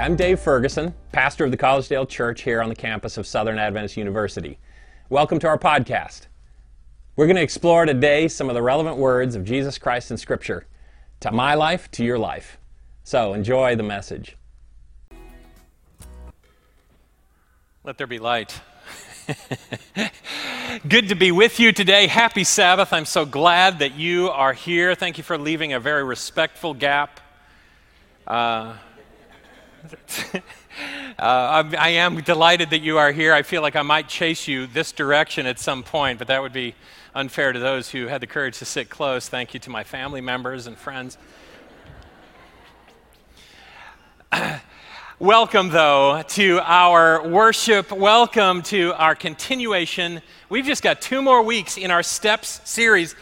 I'm Dave Ferguson, pastor of the Collegedale Church here on the campus of Southern Adventist University. Welcome to our podcast. We're going to explore today some of the relevant words of Jesus Christ in Scripture to my life, to your life. So enjoy the message. Let there be light. Good to be with you today. Happy Sabbath. I'm so glad that you are here. Thank you for leaving a very respectful gap. Uh, Uh, I am delighted that you are here. I feel like I might chase you this direction at some point, but that would be unfair to those who had the courage to sit close. Thank you to my family members and friends. Welcome, though, to our worship. Welcome to our continuation. We've just got two more weeks in our Steps series.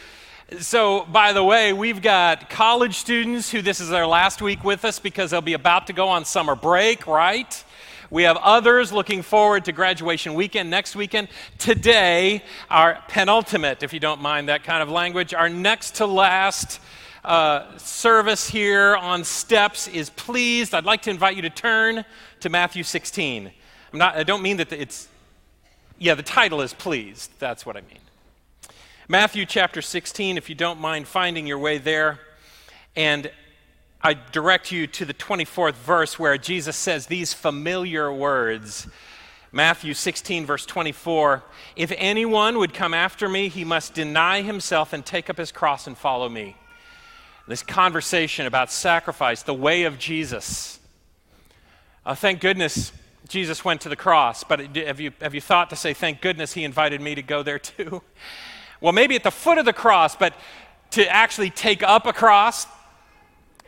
So, by the way, we've got college students who this is their last week with us because they'll be about to go on summer break, right? We have others looking forward to graduation weekend next weekend. Today, our penultimate, if you don't mind that kind of language, our next to last uh, service here on steps is pleased. I'd like to invite you to turn to Matthew 16. I'm not, I don't mean that it's, yeah, the title is pleased. That's what I mean. Matthew chapter 16, if you don't mind finding your way there. And I direct you to the 24th verse where Jesus says these familiar words. Matthew 16, verse 24 If anyone would come after me, he must deny himself and take up his cross and follow me. This conversation about sacrifice, the way of Jesus. Uh, thank goodness Jesus went to the cross, but have you, have you thought to say, thank goodness he invited me to go there too? Well, maybe at the foot of the cross, but to actually take up a cross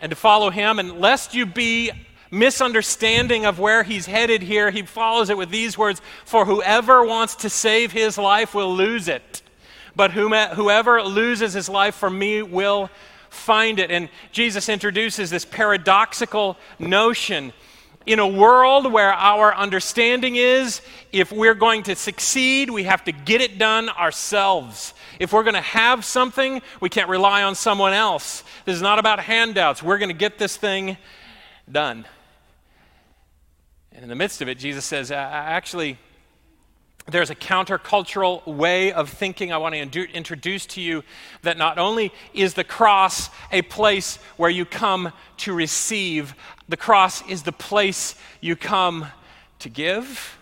and to follow him. And lest you be misunderstanding of where he's headed here, he follows it with these words For whoever wants to save his life will lose it, but whoever loses his life for me will find it. And Jesus introduces this paradoxical notion in a world where our understanding is if we're going to succeed, we have to get it done ourselves. If we're going to have something, we can't rely on someone else. This is not about handouts. We're going to get this thing done. And in the midst of it, Jesus says, actually, there's a countercultural way of thinking I want to introduce to you that not only is the cross a place where you come to receive, the cross is the place you come to give.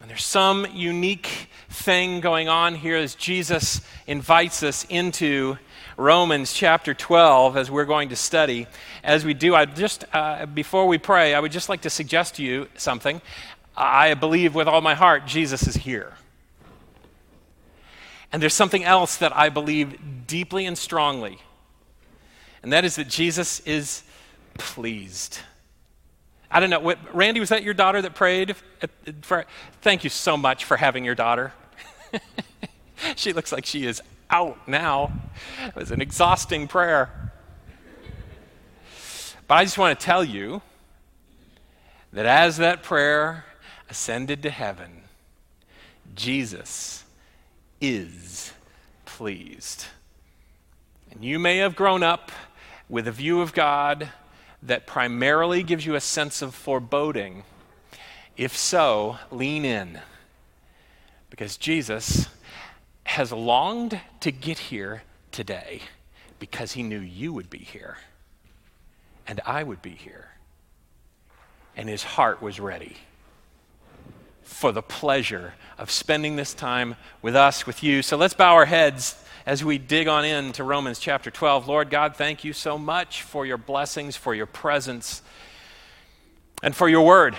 And there's some unique thing going on here as Jesus invites us into Romans chapter 12 as we're going to study. As we do, I just, uh, before we pray, I would just like to suggest to you something. I believe with all my heart Jesus is here. And there's something else that I believe deeply and strongly, and that is that Jesus is pleased. I don't know. What, Randy, was that your daughter that prayed? For, thank you so much for having your daughter. she looks like she is out now. It was an exhausting prayer. But I just want to tell you that as that prayer ascended to heaven, Jesus is pleased. And you may have grown up with a view of God that primarily gives you a sense of foreboding. If so, lean in because Jesus has longed to get here today because he knew you would be here and I would be here. And his heart was ready for the pleasure of spending this time with us, with you. So let's bow our heads as we dig on into Romans chapter 12. Lord God, thank you so much for your blessings, for your presence, and for your word.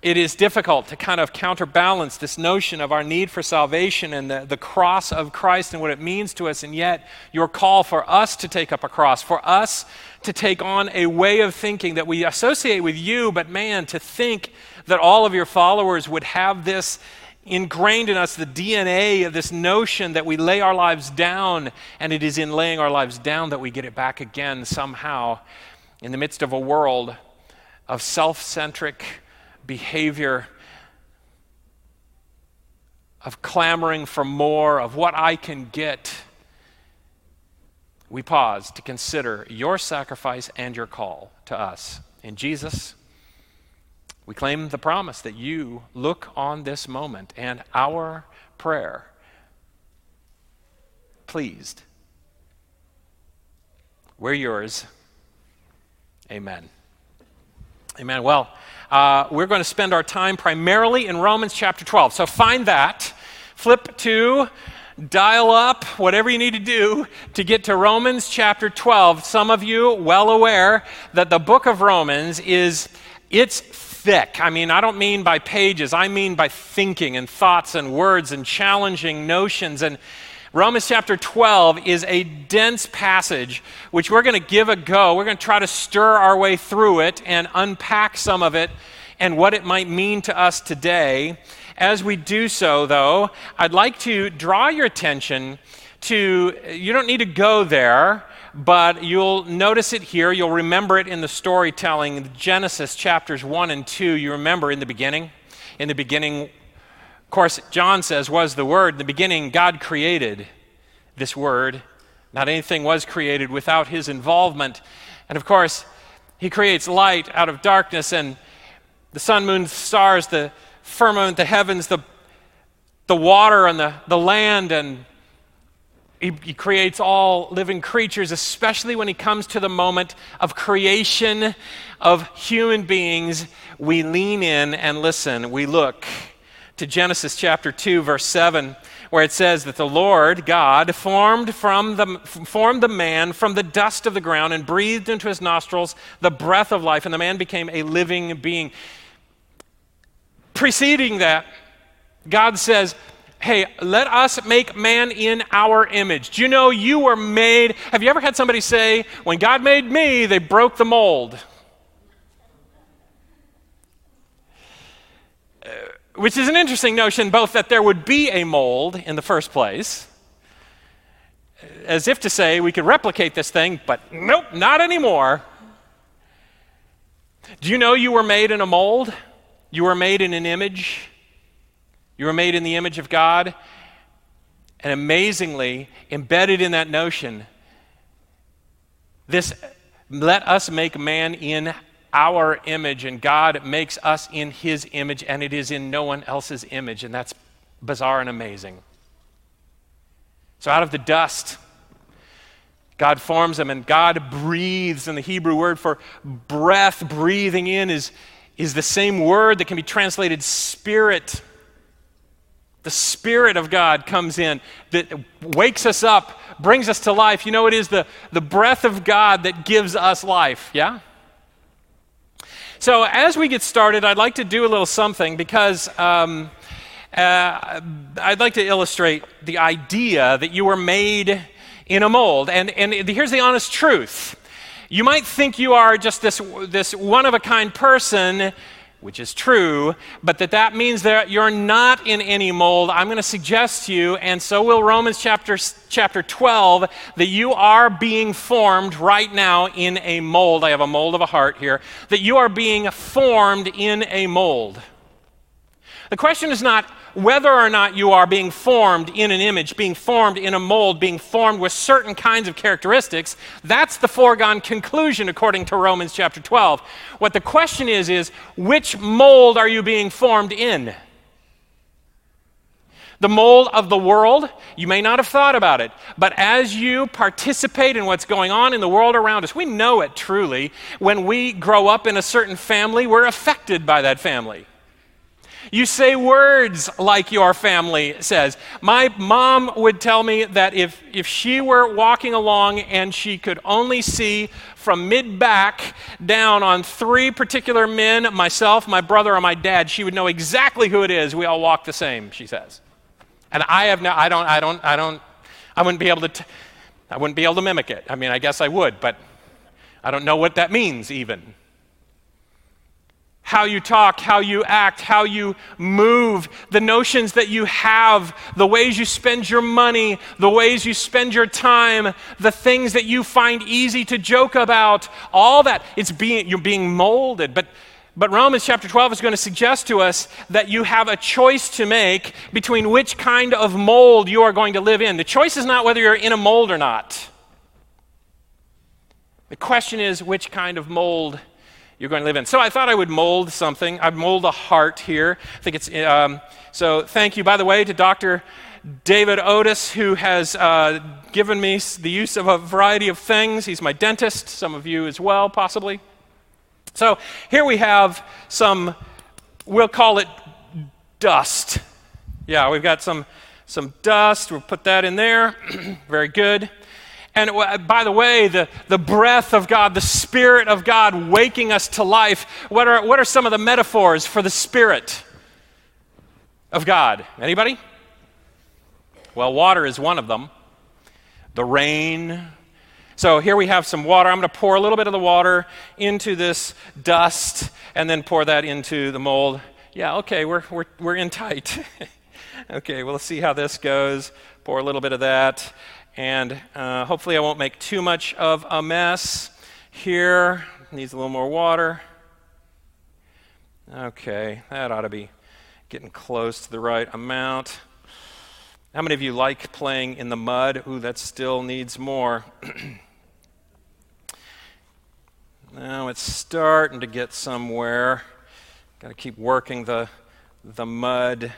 It is difficult to kind of counterbalance this notion of our need for salvation and the, the cross of Christ and what it means to us, and yet your call for us to take up a cross, for us to take on a way of thinking that we associate with you, but man, to think that all of your followers would have this ingrained in us the DNA of this notion that we lay our lives down, and it is in laying our lives down that we get it back again somehow in the midst of a world of self centric behavior, of clamoring for more, of what I can get. we pause to consider your sacrifice and your call to us. In Jesus, we claim the promise that you look on this moment and our prayer pleased. We're yours. Amen. Amen. Well, uh, we're going to spend our time primarily in Romans chapter 12. So find that, flip to, dial up, whatever you need to do to get to Romans chapter 12. Some of you well aware that the book of Romans is it's thick. I mean, I don't mean by pages, I mean by thinking and thoughts and words and challenging notions and Romans chapter 12 is a dense passage which we're going to give a go. We're going to try to stir our way through it and unpack some of it and what it might mean to us today. As we do so, though, I'd like to draw your attention to, you don't need to go there, but you'll notice it here. You'll remember it in the storytelling, Genesis chapters 1 and 2. You remember in the beginning? In the beginning of course, John says, was the Word. In the beginning, God created this Word. Not anything was created without His involvement. And of course, He creates light out of darkness and the sun, moon, stars, the firmament, the heavens, the, the water, and the, the land. And he, he creates all living creatures, especially when He comes to the moment of creation of human beings. We lean in and listen. We look to Genesis chapter 2, verse 7, where it says that the Lord God formed, from the, formed the man from the dust of the ground and breathed into his nostrils the breath of life, and the man became a living being. Preceding that, God says, Hey, let us make man in our image. Do you know you were made? Have you ever had somebody say, When God made me, they broke the mold? Uh, which is an interesting notion, both that there would be a mold in the first place, as if to say we could replicate this thing, but nope, not anymore. Do you know you were made in a mold? You were made in an image. You were made in the image of God. And amazingly, embedded in that notion, this let us make man in our image, and God makes us in His image, and it is in no one else's image, and that's bizarre and amazing. So, out of the dust, God forms them, and God breathes. And the Hebrew word for breath, breathing in, is, is the same word that can be translated spirit. The Spirit of God comes in that wakes us up, brings us to life. You know, it is the, the breath of God that gives us life, yeah? So, as we get started, I'd like to do a little something because um, uh, I'd like to illustrate the idea that you were made in a mold. And, and here's the honest truth you might think you are just this, this one of a kind person which is true, but that that means that you're not in any mold. I'm going to suggest to you, and so will Romans chapter, chapter 12, that you are being formed right now in a mold. I have a mold of a heart here. That you are being formed in a mold. The question is not whether or not you are being formed in an image, being formed in a mold, being formed with certain kinds of characteristics. That's the foregone conclusion according to Romans chapter 12. What the question is, is which mold are you being formed in? The mold of the world, you may not have thought about it, but as you participate in what's going on in the world around us, we know it truly. When we grow up in a certain family, we're affected by that family. You say words like your family says. My mom would tell me that if, if she were walking along and she could only see from mid back down on three particular men myself, my brother, or my dad she would know exactly who it is. We all walk the same, she says. And I have no, I don't, I don't, I don't, I wouldn't be able to, t- I wouldn't be able to mimic it. I mean, I guess I would, but I don't know what that means even how you talk, how you act, how you move, the notions that you have, the ways you spend your money, the ways you spend your time, the things that you find easy to joke about, all that. It's being, you're being molded. But, but Romans chapter 12 is going to suggest to us that you have a choice to make between which kind of mold you are going to live in. The choice is not whether you're in a mold or not. The question is which kind of mold you're going to live in. So I thought I would mold something. I'd mold a heart here. I think it's um, so. Thank you, by the way, to Dr. David Otis, who has uh, given me the use of a variety of things. He's my dentist. Some of you as well, possibly. So here we have some. We'll call it dust. Yeah, we've got some some dust. We'll put that in there. Very good. And uh, by the way, the, the breath of God, the Spirit of God waking us to life, what are, what are some of the metaphors for the Spirit of God? Anybody? Well, water is one of them. The rain. So here we have some water. I'm going to pour a little bit of the water into this dust and then pour that into the mold. Yeah, okay, we're, we're, we're in tight. okay, well, see how this goes. Pour a little bit of that. And uh, hopefully, I won't make too much of a mess here. Needs a little more water. Okay, that ought to be getting close to the right amount. How many of you like playing in the mud? Ooh, that still needs more. now it's starting to get somewhere. Got to keep working the, the mud.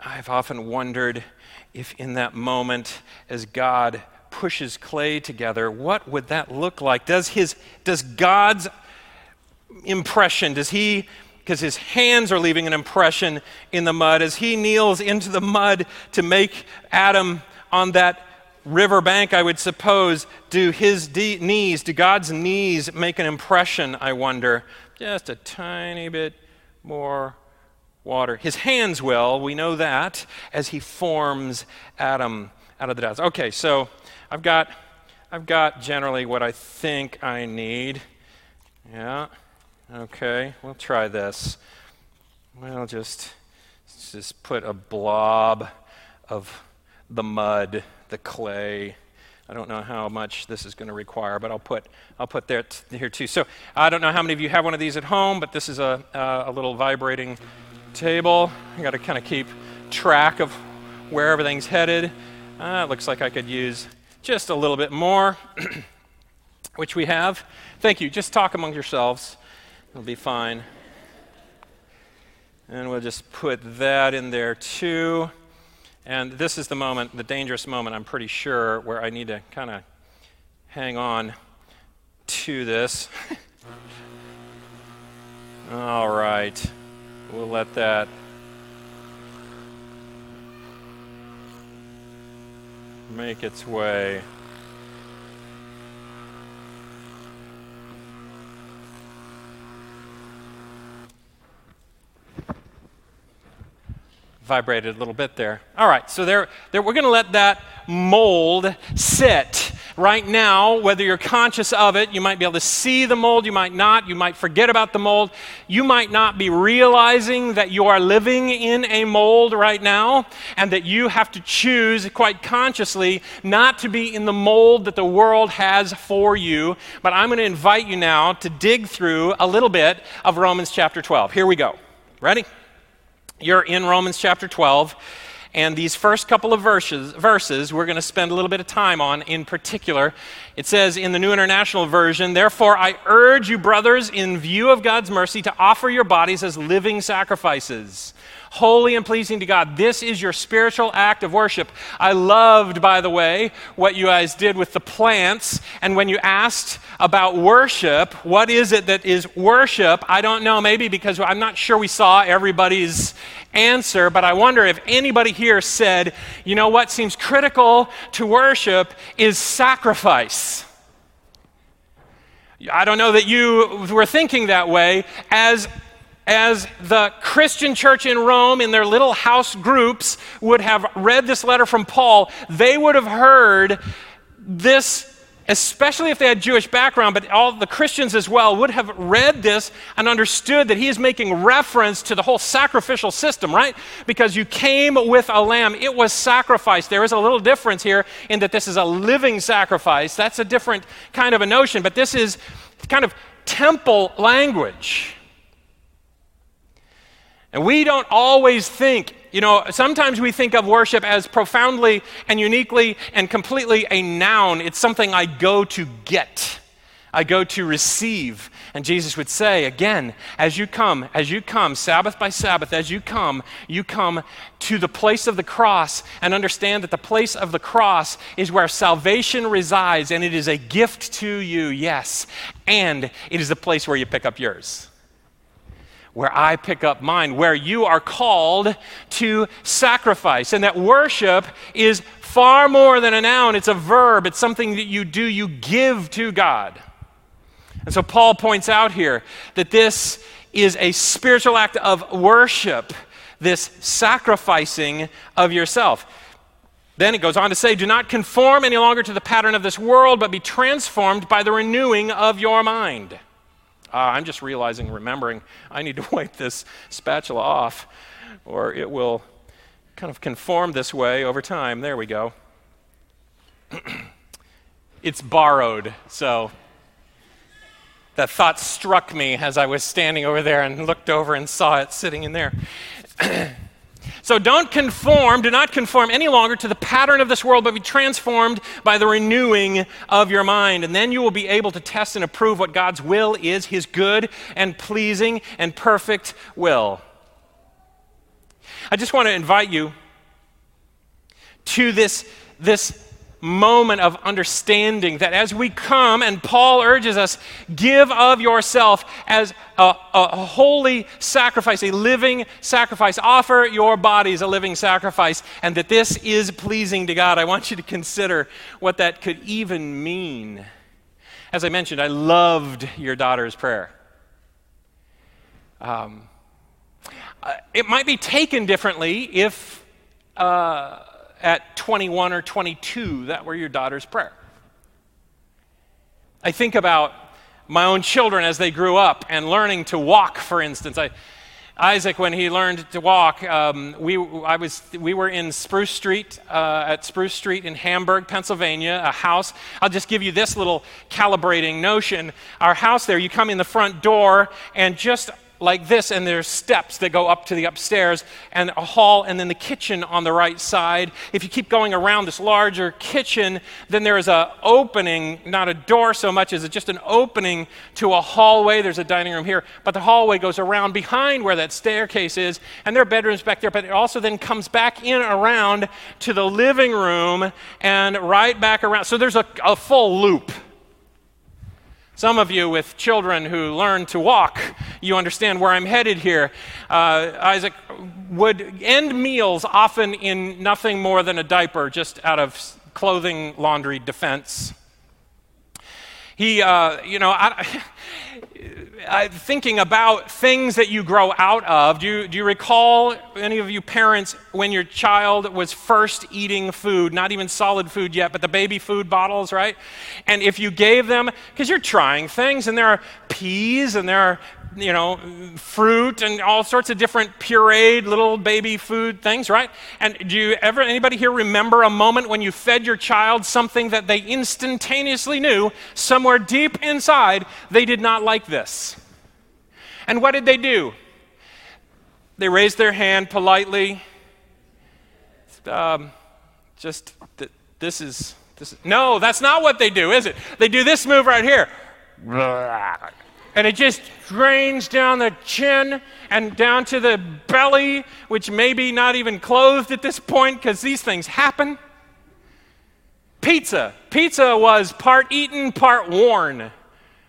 I've often wondered if in that moment, as God pushes clay together, what would that look like? Does, his, does God's impression, does he, because his hands are leaving an impression in the mud, as he kneels into the mud to make Adam on that riverbank, I would suppose, do his de- knees, do God's knees make an impression, I wonder? Just a tiny bit more water. His hands will, we know that, as he forms Adam out of the dust. Okay, so I've got, I've got generally what I think I need. Yeah, okay, we'll try this. We'll just, just put a blob of the mud, the clay. I don't know how much this is going to require, but I'll put I'll put that here too. So I don't know how many of you have one of these at home, but this is a uh, a little vibrating table. I got to kind of keep track of where everything's headed. Uh, it looks like I could use just a little bit more, which we have. Thank you. Just talk among yourselves. It'll be fine. And we'll just put that in there too. And this is the moment, the dangerous moment, I'm pretty sure, where I need to kind of hang on to this. All right. We'll let that make its way. Vibrated a little bit there. All right, so there, there we're going to let that mold sit right now, whether you're conscious of it, you might be able to see the mold, you might not, you might forget about the mold, you might not be realizing that you are living in a mold right now, and that you have to choose quite consciously not to be in the mold that the world has for you. But I'm going to invite you now to dig through a little bit of Romans chapter 12. Here we go. Ready? You're in Romans chapter 12. And these first couple of verses, verses we're going to spend a little bit of time on in particular. It says in the New International Version, Therefore, I urge you, brothers, in view of God's mercy, to offer your bodies as living sacrifices holy and pleasing to God. This is your spiritual act of worship. I loved, by the way, what you guys did with the plants. And when you asked about worship, what is it that is worship? I don't know, maybe because I'm not sure we saw everybody's answer, but I wonder if anybody here said, you know what seems critical to worship is sacrifice. I don't know that you were thinking that way as as the Christian church in Rome, in their little house groups, would have read this letter from Paul, they would have heard this especially if they had Jewish background, but all the Christians as well would have read this and understood that he is making reference to the whole sacrificial system, right? Because you came with a lamb, it was sacrificed. There is a little difference here in that this is a living sacrifice. That's a different kind of a notion, but this is kind of temple language. And we don't always think, you know, sometimes we think of worship as profoundly and uniquely and completely a noun. It's something I go to get, I go to receive. And Jesus would say, again, as you come, as you come, Sabbath by Sabbath, as you come, you come to the place of the cross and understand that the place of the cross is where salvation resides and it is a gift to you, yes. And it is the place where you pick up yours where I pick up mine, where you are called to sacrifice. And that worship is far more than a noun, it's a verb, it's something that you do, you give to God. And so Paul points out here that this is a spiritual act of worship, this sacrificing of yourself. Then it goes on to say, Do not conform any longer to the pattern of this world, but be transformed by the renewing of your mind. Uh, I'm just realizing, remembering, I need to wipe this spatula off, or it will kind of conform this way over time. There we go. it's borrowed, so that thought struck me as I was standing over there and looked over and saw it sitting in there. So don't conform, do not conform any longer to the pattern of this world, but be transformed by the renewing of your mind. And then you will be able to test and approve what God's will is, his good and pleasing and perfect will. I just want to invite you to this, this moment of understanding that as we come, and Paul urges us, give of yourself as a, a, holy sacrifice, a living sacrifice. Offer your bodies a living sacrifice, and that this is pleasing to God. I want you to consider what that could even mean. As I mentioned, I loved your daughter's prayer. Um, uh, it might be taken differently if. Uh, at 21 or 22 that were your daughter's prayer. I think about my own children as they grew up and learning to walk, for instance. I, Isaac, when he learned to walk, um, we, I was, we were in Spruce Street, uh, at Spruce Street in Hamburg, Pennsylvania, a house. I'll just give you this little calibrating notion. Our house there, you come in the front door, and just like this, and there's steps that go up to the upstairs, and a hall, and then the kitchen on the right side. If you keep going around this larger kitchen, then there is a opening, not a door so much as it's just an opening to a hallway. There's a dining room here, but the hallway goes around behind where that staircase is, and there are bedrooms back there, but it also then comes back in around to the living room and right back around. So there's a, a full loop some of you with children who learn to walk, you understand where I'm headed here. Uh, Isaac would end meals often in nothing more than a diaper, just out of clothing laundry defense. He, uh, you know, I, I, thinking about things that you grow out of. Do you, do you recall, any of you parents, when your child was first eating food, not even solid food yet, but the baby food bottles, right? And if you gave them, because you're trying things, and there are peas and there are you know, fruit and all sorts of different pureed little baby food things, right? And do you ever, anybody here remember a moment when you fed your child something that they instantaneously knew somewhere deep inside they did not like this? And what did they do? They raised their hand politely. Um, just, th- this is, this is, no, that's not what they do, is it? They do this move right here and it just drains down the chin and down to the belly, which may be not even clothed at this point because these things happen. Pizza. Pizza was part eaten, part worn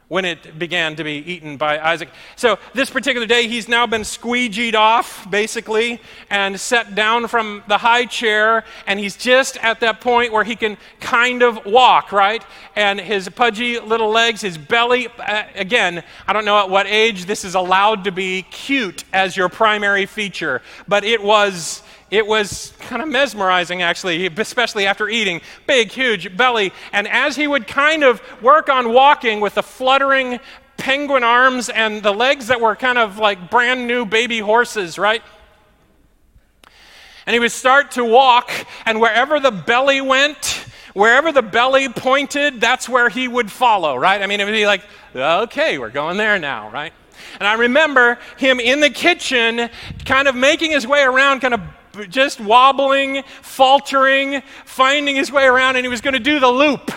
when it began to be eaten by Isaac. So, this particular day, he's now been squeegeed off, basically, and set down from the high chair, and he's just at that point where he can kind of walk, right? And his pudgy little legs, his belly, uh, again, I don't know at what age this is allowed to be cute as your primary feature, but it was it was kind of mesmerizing, actually, especially after eating. Big, huge belly. And as he would kind of work on walking with the fluttering penguin arms and the legs that were kind of like brand new baby horses, right? And he would start to walk, and wherever the belly went, wherever the belly pointed, that's where he would follow, right? I mean, it would be like, okay, we're going there now, right? And I remember him in the kitchen, kind of making his way around, kind of just wobbling, faltering, finding his way around, and he was going to do the loop.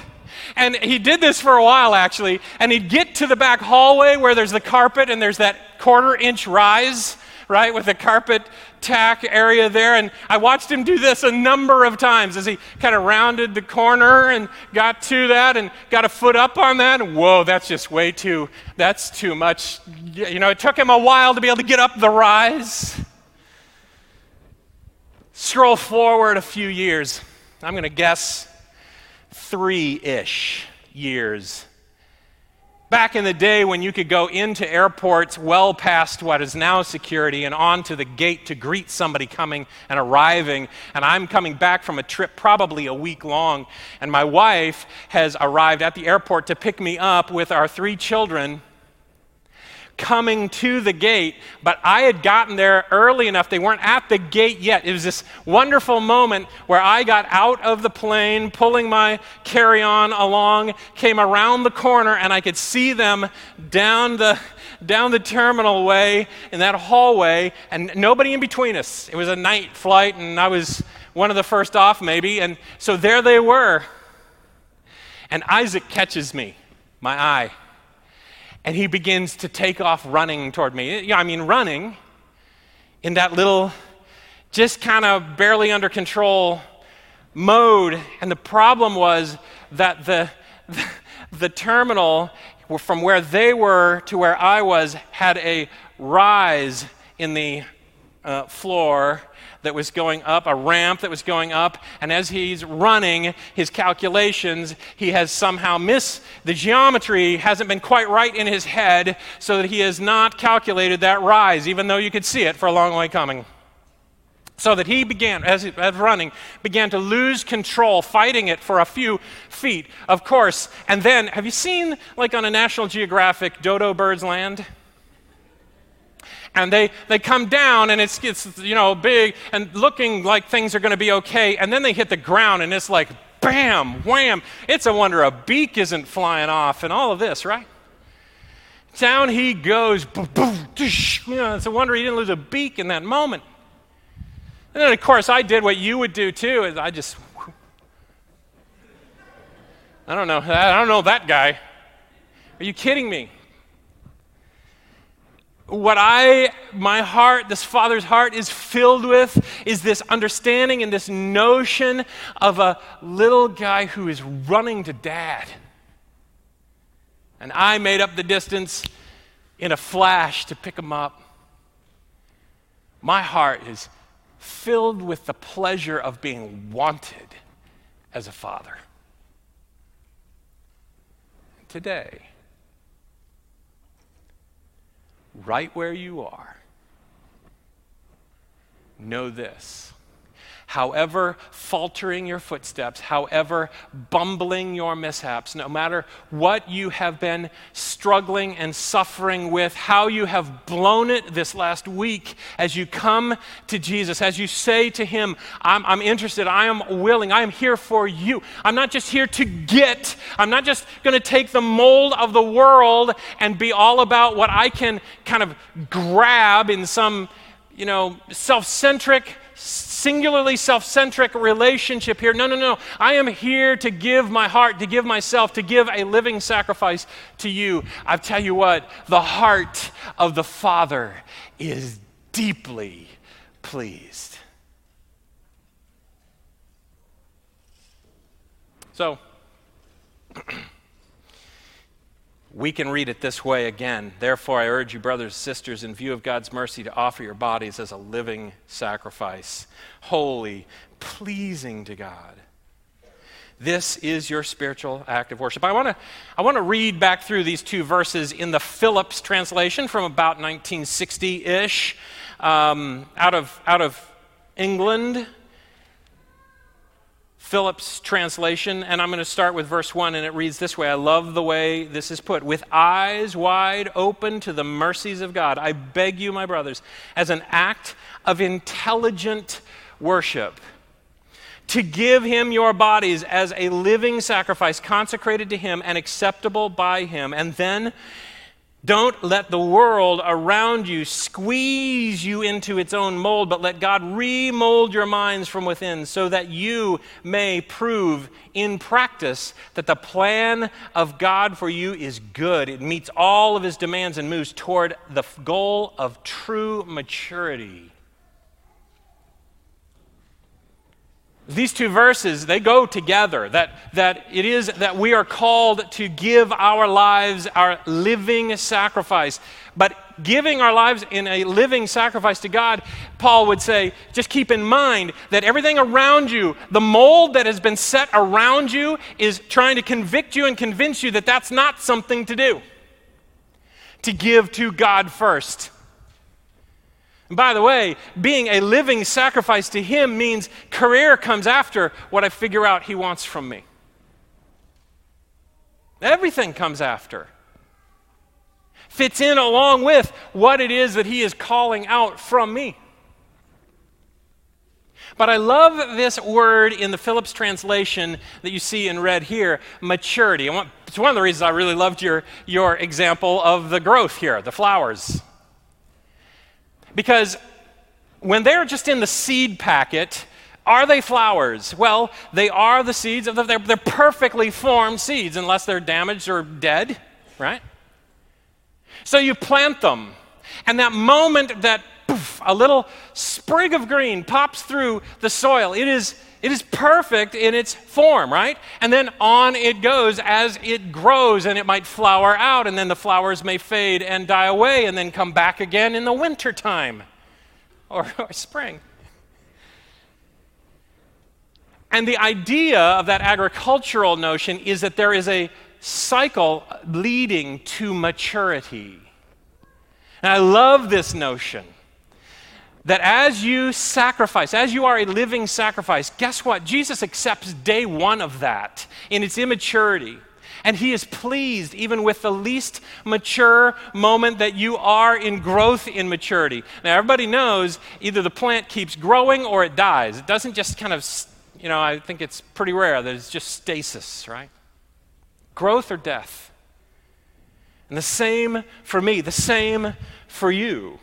And he did this for a while, actually. And he'd get to the back hallway where there's the carpet and there's that quarter inch rise, right, with the carpet tack area there. And I watched him do this a number of times as he kind of rounded the corner and got to that and got a foot up on that. And whoa, that's just way too, that's too much. You know, it took him a while to be able to get up the rise. Scroll forward a few years. I'm going to guess three ish years. Back in the day when you could go into airports well past what is now security and onto the gate to greet somebody coming and arriving, and I'm coming back from a trip probably a week long, and my wife has arrived at the airport to pick me up with our three children coming to the gate, but I had gotten there early enough. They weren't at the gate yet. It was this wonderful moment where I got out of the plane, pulling my carry on along, came around the corner, and I could see them down the, down the terminal way in that hallway, and nobody in between us. It was a night flight, and I was one of the first off, maybe. And so there they were. And Isaac catches me, my eye and he begins to take off running toward me. Yeah, I mean, running in that little, just kind of barely under control mode. And the problem was that the, the, the terminal from where they were to where I was had a rise in the uh, floor that was going up, a ramp that was going up, and as he's running his calculations, he has somehow missed the geometry, hasn't been quite right in his head, so that he has not calculated that rise, even though you could see it for a long way coming. So that he began, as, as running, began to lose control, fighting it for a few feet, of course. And then, have you seen, like on a National Geographic, Dodo Birds Land? And they, they come down and it's, it's you know big and looking like things are going to be okay. And then they hit the ground and it's like bam wham. It's a wonder a beak isn't flying off and all of this right? Down he goes you know, it's a wonder he didn't lose a beak in that moment. And then of course i did what you would do too is i just i don't know i don't know that guy. Are you kidding me what I, my heart, this father's heart is filled with is this understanding and this notion of a little guy who is running to dad. And I made up the distance in a flash to pick him up. My heart is filled with the pleasure of being wanted as a father. Today, right where you are, know this however faltering your footsteps, however bumbling your mishaps, no matter what you have been struggling and suffering with, how you have blown it this last week, as you come to Jesus, as you say to Him, I'm, I'm interested, I am willing, I am here for you. I'm not just here to get, I'm not just going to take the mold of the world and be all about what I can kind of grab in some you know, self centric, singularly self centric relationship here. No, no, no. I am here to give my heart, to give myself, to give a living sacrifice to you. I tell you what, the heart of the Father is deeply pleased. So, We can read it this way again. Therefore, I urge you, brothers and sisters, in view of God's mercy, to offer your bodies as a living sacrifice, holy, pleasing to God. This is your spiritual act of worship. I want to I want to read back through these two verses in the Phillips translation from about 1960 ish, um, out, of, out of England. Phillips translation, and I'm going to start with verse 1, and it reads this way. I love the way this is put. With eyes wide open to the mercies of God, I beg you, my brothers, as an act of intelligent worship, to give him your bodies as a living sacrifice consecrated to him and acceptable by him. And then Don't let the world around you squeeze you into its own mold, but let God remold your minds from within so that you may prove in practice that the plan of God for you is good. It meets all of his demands and moves toward the goal of true maturity. These two verses they go together that, that it is that we are called to give our lives our living sacrifice. But giving our lives in a living sacrifice to god paul would say just keep in mind that everything around you the mold that has been set around you is trying to convict you and convince you that that's not something to do. To give to god first and by the way, being a living sacrifice to Him means career comes after what I figure out He wants from me. Everything comes after. Fits in along with what it is that He is calling out from me. But I love this word in the Phillips translation that you see in red here maturity. it's one of the reasons I really loved your, your example of the growth here, the flowers. Because when they're just in the seed packet, are they flowers? Well, they are the seeds of the, they're, they're perfectly formed seeds unless they're damaged or dead, right? So you plant them, and that moment that poof, a little sprig of green pops through the soil, it is it is perfect in its form, right? And then on it goes as it grows, and it might flower out, and then the flowers may fade and die away, and then come back again in the wintertime or, or spring. And the idea of that agricultural notion is that there is a cycle leading to maturity. And I love this notion that as you sacrifice, as you are a living sacrifice, guess what? Jesus accepts day one of that in its immaturity. And he is pleased even with the least mature moment that you are in growth in maturity. Now, everybody knows either the plant keeps growing or it dies. It doesn't just kind of, you know, I think it's pretty rare that it's just stasis, right? Growth or death. And the same for me, the same for you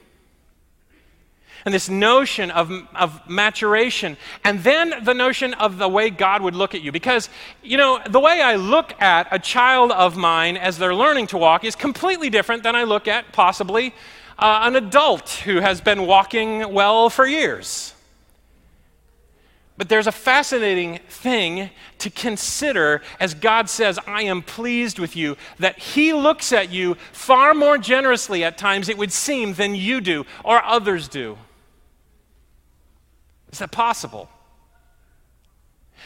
and this notion of, of maturation, and then the notion of the way God would look at you. Because, you know, the way I look at a child of mine as they're learning to walk is completely different than I look at possibly uh, an adult who has been walking well for years. But there's a fascinating thing to consider as God says, I am pleased with you, that He looks at you far more generously at times, it would seem, than you do or others do. Is that possible?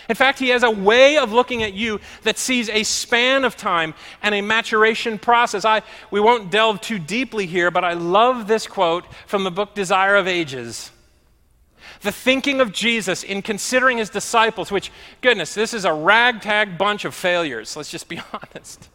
In fact, he has a way of looking at you that sees a span of time and a maturation process. I, we won't delve too deeply here, but I love this quote from the book Desire of Ages. The thinking of Jesus in considering his disciples, which, goodness, this is a ragtag bunch of failures, let's just be honest.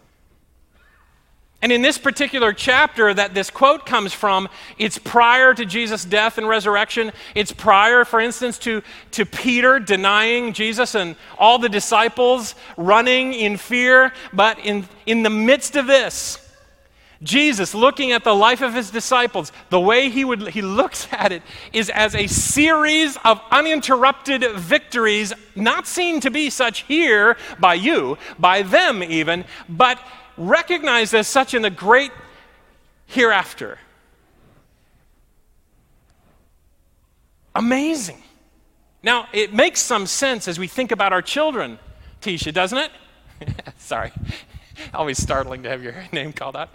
And in this particular chapter that this quote comes from, it's prior to Jesus' death and resurrection. It's prior, for instance, to, to Peter denying Jesus and all the disciples running in fear. But in, in the midst of this, Jesus, looking at the life of his disciples, the way he, would, he looks at it is as a series of uninterrupted victories, not seen to be such here by you, by them even, but recognized as such in the great hereafter. Amazing. Now, it makes some sense as we think about our children, Tisha, doesn't it? Sorry. Always startling to have your name called out.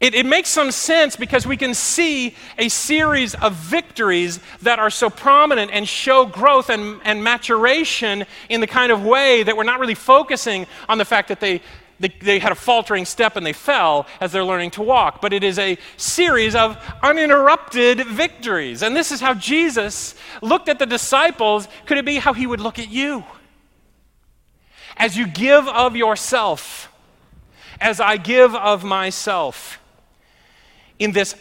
It, it, makes some sense because we can see a series of victories that are so prominent and show growth and, and maturation in the kind of way that we're not really focusing on the fact that they they, they had a faltering step and they fell as they're learning to walk. But it is a series of uninterrupted victories. And this is how Jesus looked at the disciples. Could it be how he would look at you? As you give of yourself, as I give of myself, in this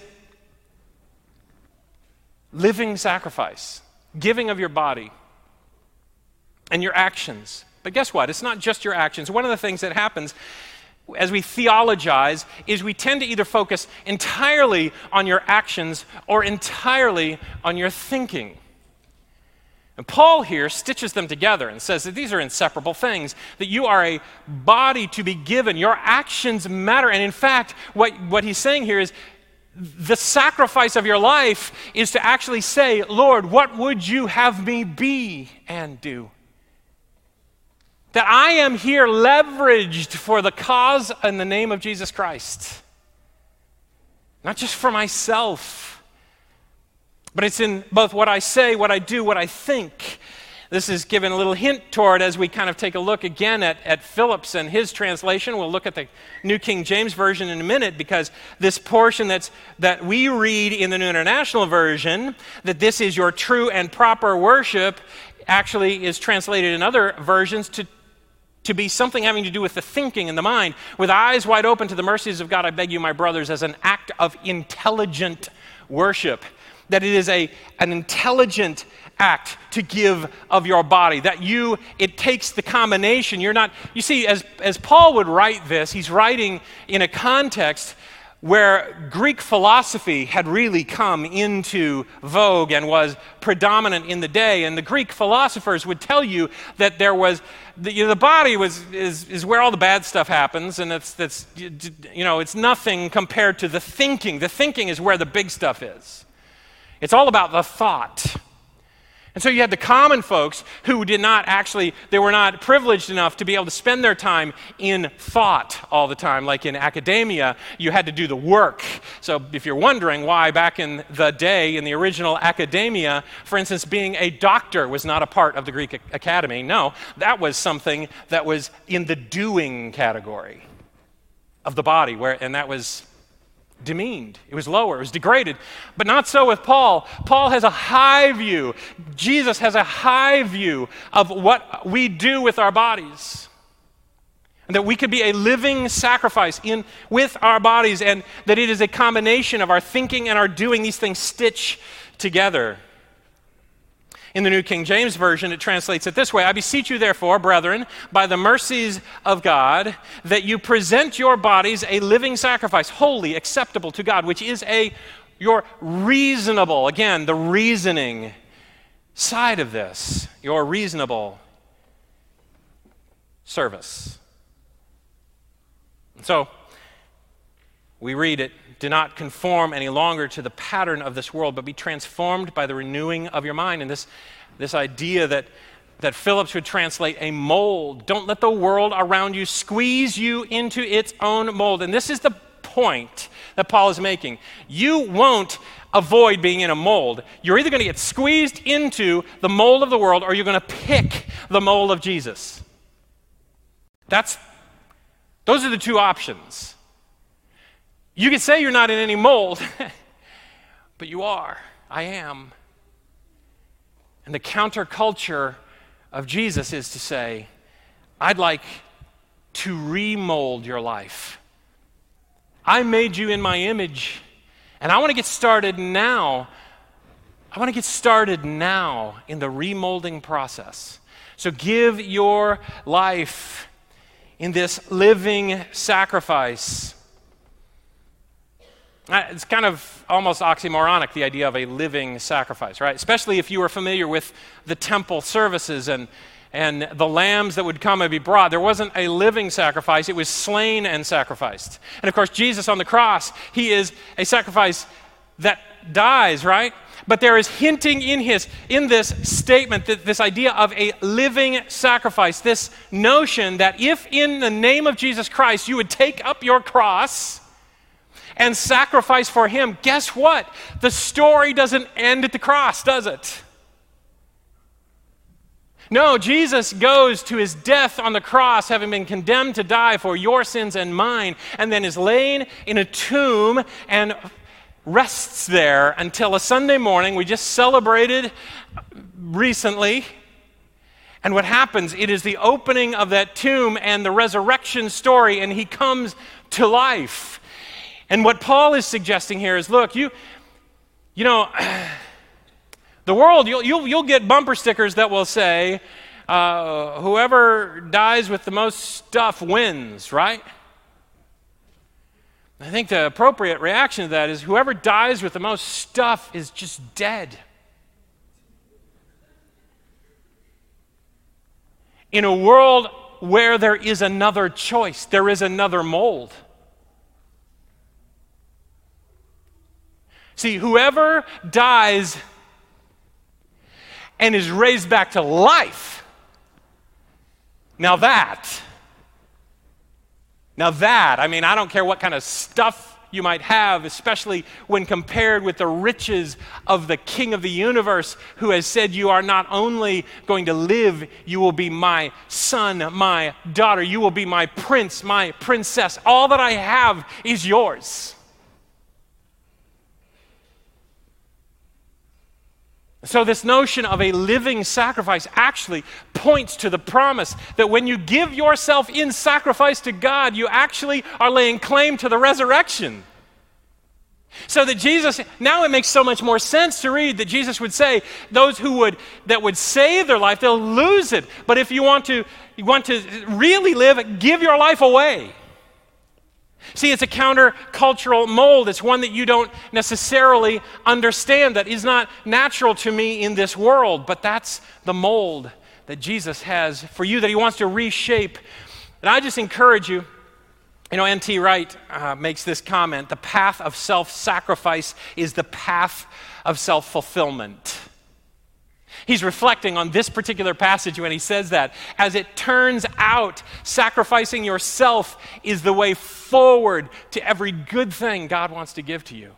living sacrifice, giving of your body and your actions but guess what? It's not just your actions. One of the things that happens as we theologize is we tend to either focus entirely on your actions or entirely on your thinking. And Paul here stitches them together and says that these are inseparable things, that you are a body to be given. Your actions matter. And in fact, what, what he's saying here is the sacrifice of your life is to actually say, Lord, what would you have me be and do? That I am here leveraged for the cause and the name of Jesus Christ. Not just for myself, but it's in both what I say, what I do, what I think. This is given a little hint toward as we kind of take a look again at, at Phillips and his translation. We'll look at the New King James Version in a minute because this portion that's, that we read in the New International Version, that this is your true and proper worship, actually is translated in other versions to, to be something having to do with the thinking and the mind. With eyes wide open to the mercies of God, I beg you, my brothers, as an act of intelligent worship. That it is a, an intelligent act to give of your body that you it takes the combination you're not you see as as paul would write this he's writing in a context where greek philosophy had really come into vogue and was predominant in the day. And the greek philosophers would tell you that there was the, you know, the body was is, is where all the bad stuff happens and it's you know it's nothing compared to the thinking. The thinking is where the big stuff is. It's all about the thought and so you had the common folks who did not actually, they were not privileged enough to be able to spend their time in thought all the time. Like in academia, you had to do the work. So if you're wondering why back in the day, in the original academia, for instance, being a doctor was not a part of the Greek academy, no, that was something that was in the doing category of the body, where, and that was demeaned, it was lower, it was degraded. But not so with Paul. Paul has a high view. Jesus has a high view of what we do with our bodies. And that we could be a living sacrifice in, with our bodies, and that it is a combination of our thinking and our doing, these things stitch together. In the New King James Version, it translates it this way I beseech you, therefore, brethren, by the mercies of God, that you present your bodies a living sacrifice, holy, acceptable to God, which is a your reasonable, again, the reasoning side of this, your reasonable service. So, we read it do not conform any longer to the pattern of this world, but be transformed by the renewing of your mind. And this, this idea that, that Phillips would translate a mold. Don't let the world around you squeeze you into its own mold. And this is the point that Paul is making. You won't avoid being in a mold. You're either going to get squeezed into the mold of the world or you're going to pick the mold of Jesus. That's those are the two options. You can say you're not in any mold, but you are. I am. And the counterculture of Jesus is to say, I'd like to remold your life. I made you in my image, and I want to get started now. I want to get started now in the remolding process. So give your life in this living sacrifice Uh, it's kind of almost oxymoronic, the idea of a living sacrifice, right? Especially if you were familiar with the temple services and, and the lambs that would come and be brought. There wasn't a living sacrifice, it was slain and sacrificed. And of course, Jesus on the cross, he is a sacrifice that dies, right? But there is hinting in his in this statement that this idea of a living sacrifice, this notion that if in the name of Jesus Christ you would take up your cross, and sacrifice for him, guess what? The story doesn't end at the cross, does it? No, Jesus goes to his death on the cross, having been condemned to die for your sins and mine, and then is laid in a tomb and rests there until a Sunday morning. We just celebrated recently. And what happens? It is the opening of that tomb and the resurrection story, and he comes to life. And what Paul is suggesting here is look, you, you know, the world, you'll, you'll, you'll get bumper stickers that will say, uh, whoever dies with the most stuff wins, right? I think the appropriate reaction to that is whoever dies with the most stuff is just dead. In a world where there is another choice, there is another mold. See, whoever dies and is raised back to life, now that now, that, I mean, I don't care what kind of stuff you might have, especially when compared with the riches of the King of the universe, who has said, You are not only going to live, you will be my son, my daughter, you will be my prince, my princess. All that I have is yours. So, this notion of a living sacrifice actually points to the promise that when you give yourself in sacrifice to God, you actually are laying claim to the resurrection. So that Jesus, now it makes so much more sense to read that Jesus would say, those who would, that would save their life, they'll lose it. But if you want to, you want to really live, give your life away. See, it's a countercultural mold. It's one that you don't necessarily understand, that is not natural to me in this world, but that's the mold that Jesus has for you, that He wants to reshape. And I just encourage you. You know, N.T. Wright uh, makes this comment the path of self sacrifice is the path of self fulfillment. He's reflecting on this particular passage when he says that. As it turns out, sacrificing yourself is the way forward to every good thing God wants to give to you.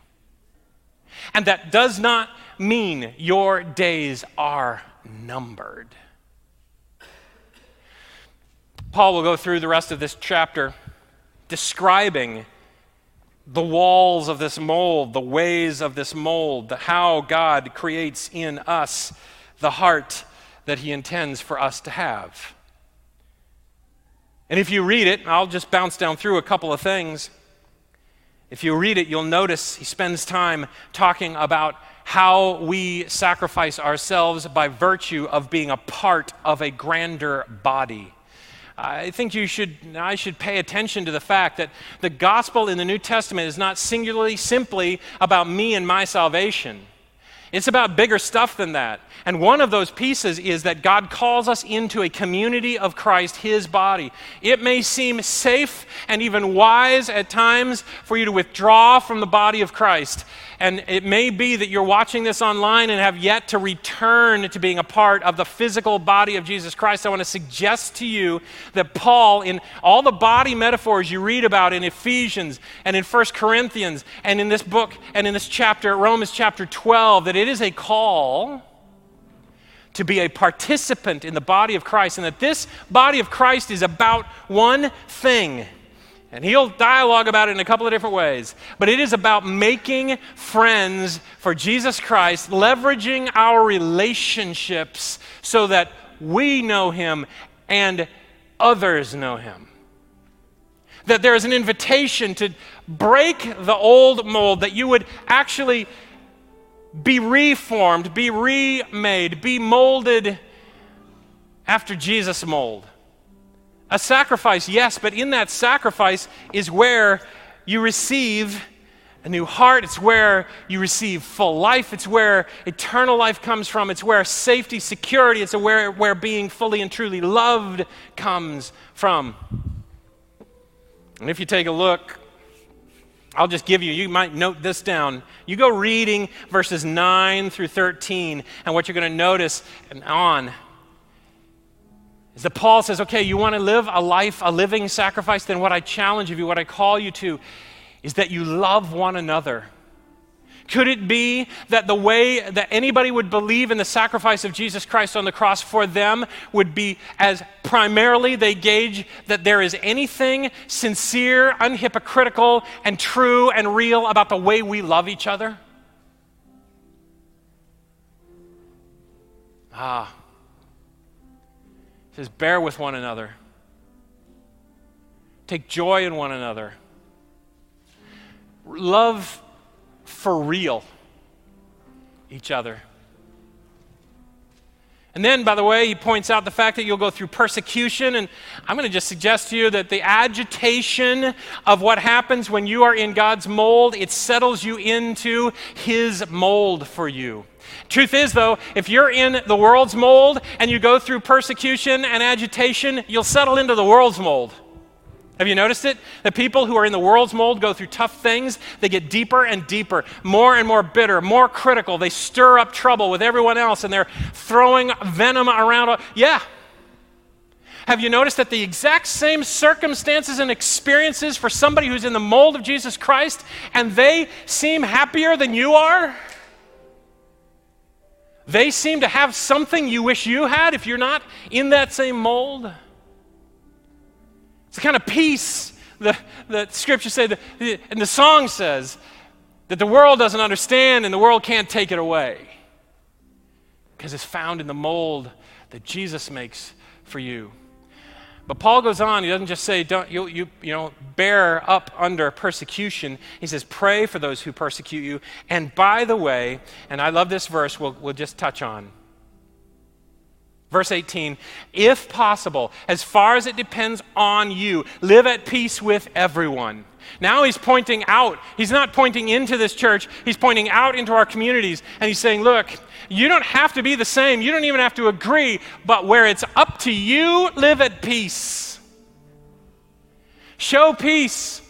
And that does not mean your days are numbered. Paul will go through the rest of this chapter describing the walls of this mold, the ways of this mold, the how God creates in us the heart that He intends for us to have. And if you read it, I'll just bounce down through a couple of things. If you read it, you'll notice he spends time talking about how we sacrifice ourselves by virtue of being a part of a grander body. I think you should, I should pay attention to the fact that the gospel in the New Testament is not singularly simply about me and my salvation. It's about bigger stuff than that. And one of those pieces is that God calls us into a community of Christ, His body. It may seem safe and even wise at times for you to withdraw from the body of Christ and it may be that you're watching this online and have yet to return to being a part of the physical body of Jesus Christ. I want to suggest to you that Paul, in all the body metaphors you read about in Ephesians and in 1 Corinthians and in this book and in this chapter, Romans chapter 12, that it is a call to be a participant in the body of Christ, and that this body of Christ is about one thing and he'll dialogue about it in a couple of different ways. But it is about making friends for Jesus Christ, leveraging our relationships so that we know him and others know him. That there is an invitation to break the old mold, that you would actually be reformed, be remade, be molded after Jesus' mold. A sacrifice, yes, but in that sacrifice is where you receive a new heart. It's where you receive full life. It's where eternal life comes from. It's where safety, security, it's where, where being fully and truly loved comes from. And if you take a look, I'll just give you, you might note this down. You go reading verses 9 through 13, and what you're going to notice and on is that Paul says, okay, you want to live a life, a living sacrifice, then what I challenge of you, what I call you to, is that you love one another. Could it be that the way that anybody would believe in the sacrifice of Jesus Christ on the cross for them would be as primarily they gauge that there is anything sincere, unhypocritical, and true and real about the way we love each other? Ah, it says, Bear with one another, take joy in one another, love for real each other. And then, by the way, he points out the fact that you'll go through persecution. And I'm going to just suggest to you that the agitation of what happens when you are in God's mold, it settles you into his mold for you. Truth is, though, if you're in the world's mold and you go through persecution and agitation, you'll settle into the world's mold. Have you noticed it? The people who are in the world's mold go through tough things. They get deeper and deeper, more and more bitter, more critical. They stir up trouble with everyone else and they're throwing venom around. Yeah. Have you noticed that the exact same circumstances and experiences for somebody who's in the mold of Jesus Christ and they seem happier than you are? They seem to have something you wish you had if you're not in that same mold. It's the kind of peace the, the scripture said, and the song says, that the world doesn't understand and the world can't take it away. Because it's found in the mold that Jesus makes for you. But Paul goes on, he doesn't just say, don't you, you, you know, bear up under persecution. He says, pray for those who persecute you. And by the way, and I love this verse, we'll, we'll just touch on. Verse 18, if possible, as far as it depends on you, live at peace with everyone. Now he's pointing out. He's not pointing into this church, he's pointing out into our communities. And he's saying, look, you don't have to be the same, you don't even have to agree, but where it's up to you, live at peace. Show peace.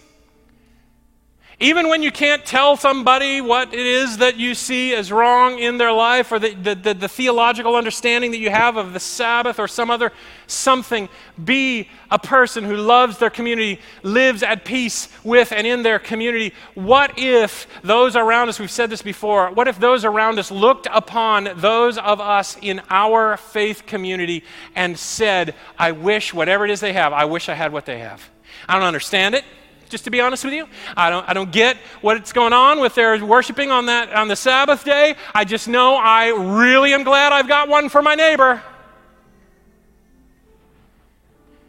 Even when you can't tell somebody what it is that you see as wrong in their life or the, the, the, the, theological understanding that you have of the Sabbath or some other something, be a person who loves their community, lives at peace with and in their community. What if those around us, we've said this before, what if those around us looked upon those of us in our faith community and said, I wish whatever it is they have, I wish I had what they have? I don't understand it just to be honest with you. I don't, I don't get what's going on with their worshiping on, that, on the Sabbath day. I just know I really am glad I've got one for my neighbor.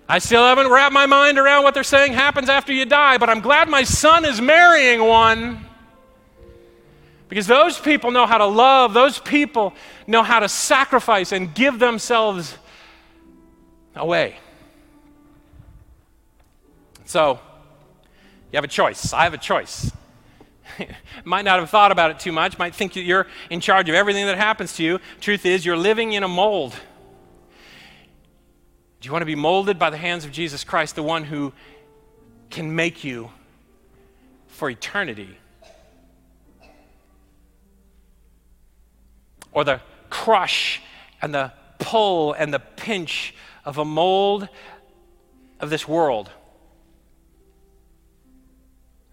I still haven't wrapped my mind around what they're saying happens after you die, but I'm glad my son is marrying one. Because those people know how to love, those people know how to sacrifice and give themselves away. So, you have a choice. I have a choice. might not have thought about it too much, might think that you're in charge of everything that happens to you. Truth is, you're living in a mold. Do you want to be molded by the hands of Jesus Christ, the one who can make you for eternity? Or the crush and the pull and the pinch of a mold of this world?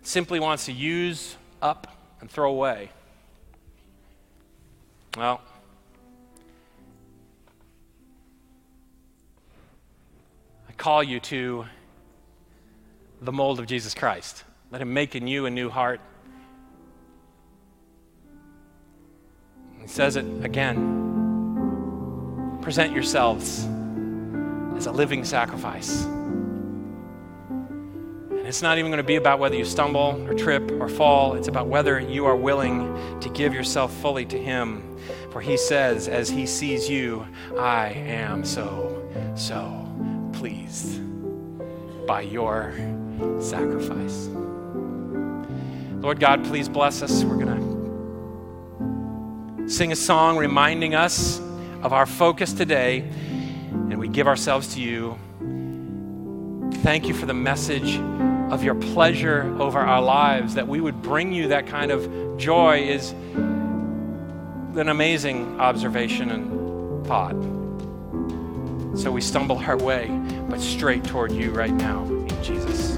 Simply wants to use up and throw away. Well, I call you to the mold of Jesus Christ. Let him make in you a new heart. He says it again. Present yourselves as a living sacrifice. It's not even going to be about whether you stumble or trip or fall. It's about whether you are willing to give yourself fully to Him. For He says, as He sees you, I am so, so pleased by your sacrifice. Lord God, please bless us. We're going to sing a song reminding us of our focus today, and we give ourselves to you. Thank you for the message of your pleasure over our lives, that we would bring you that kind of joy is an amazing observation and thought. So we stumble our way, but straight toward you right now, in Jesus.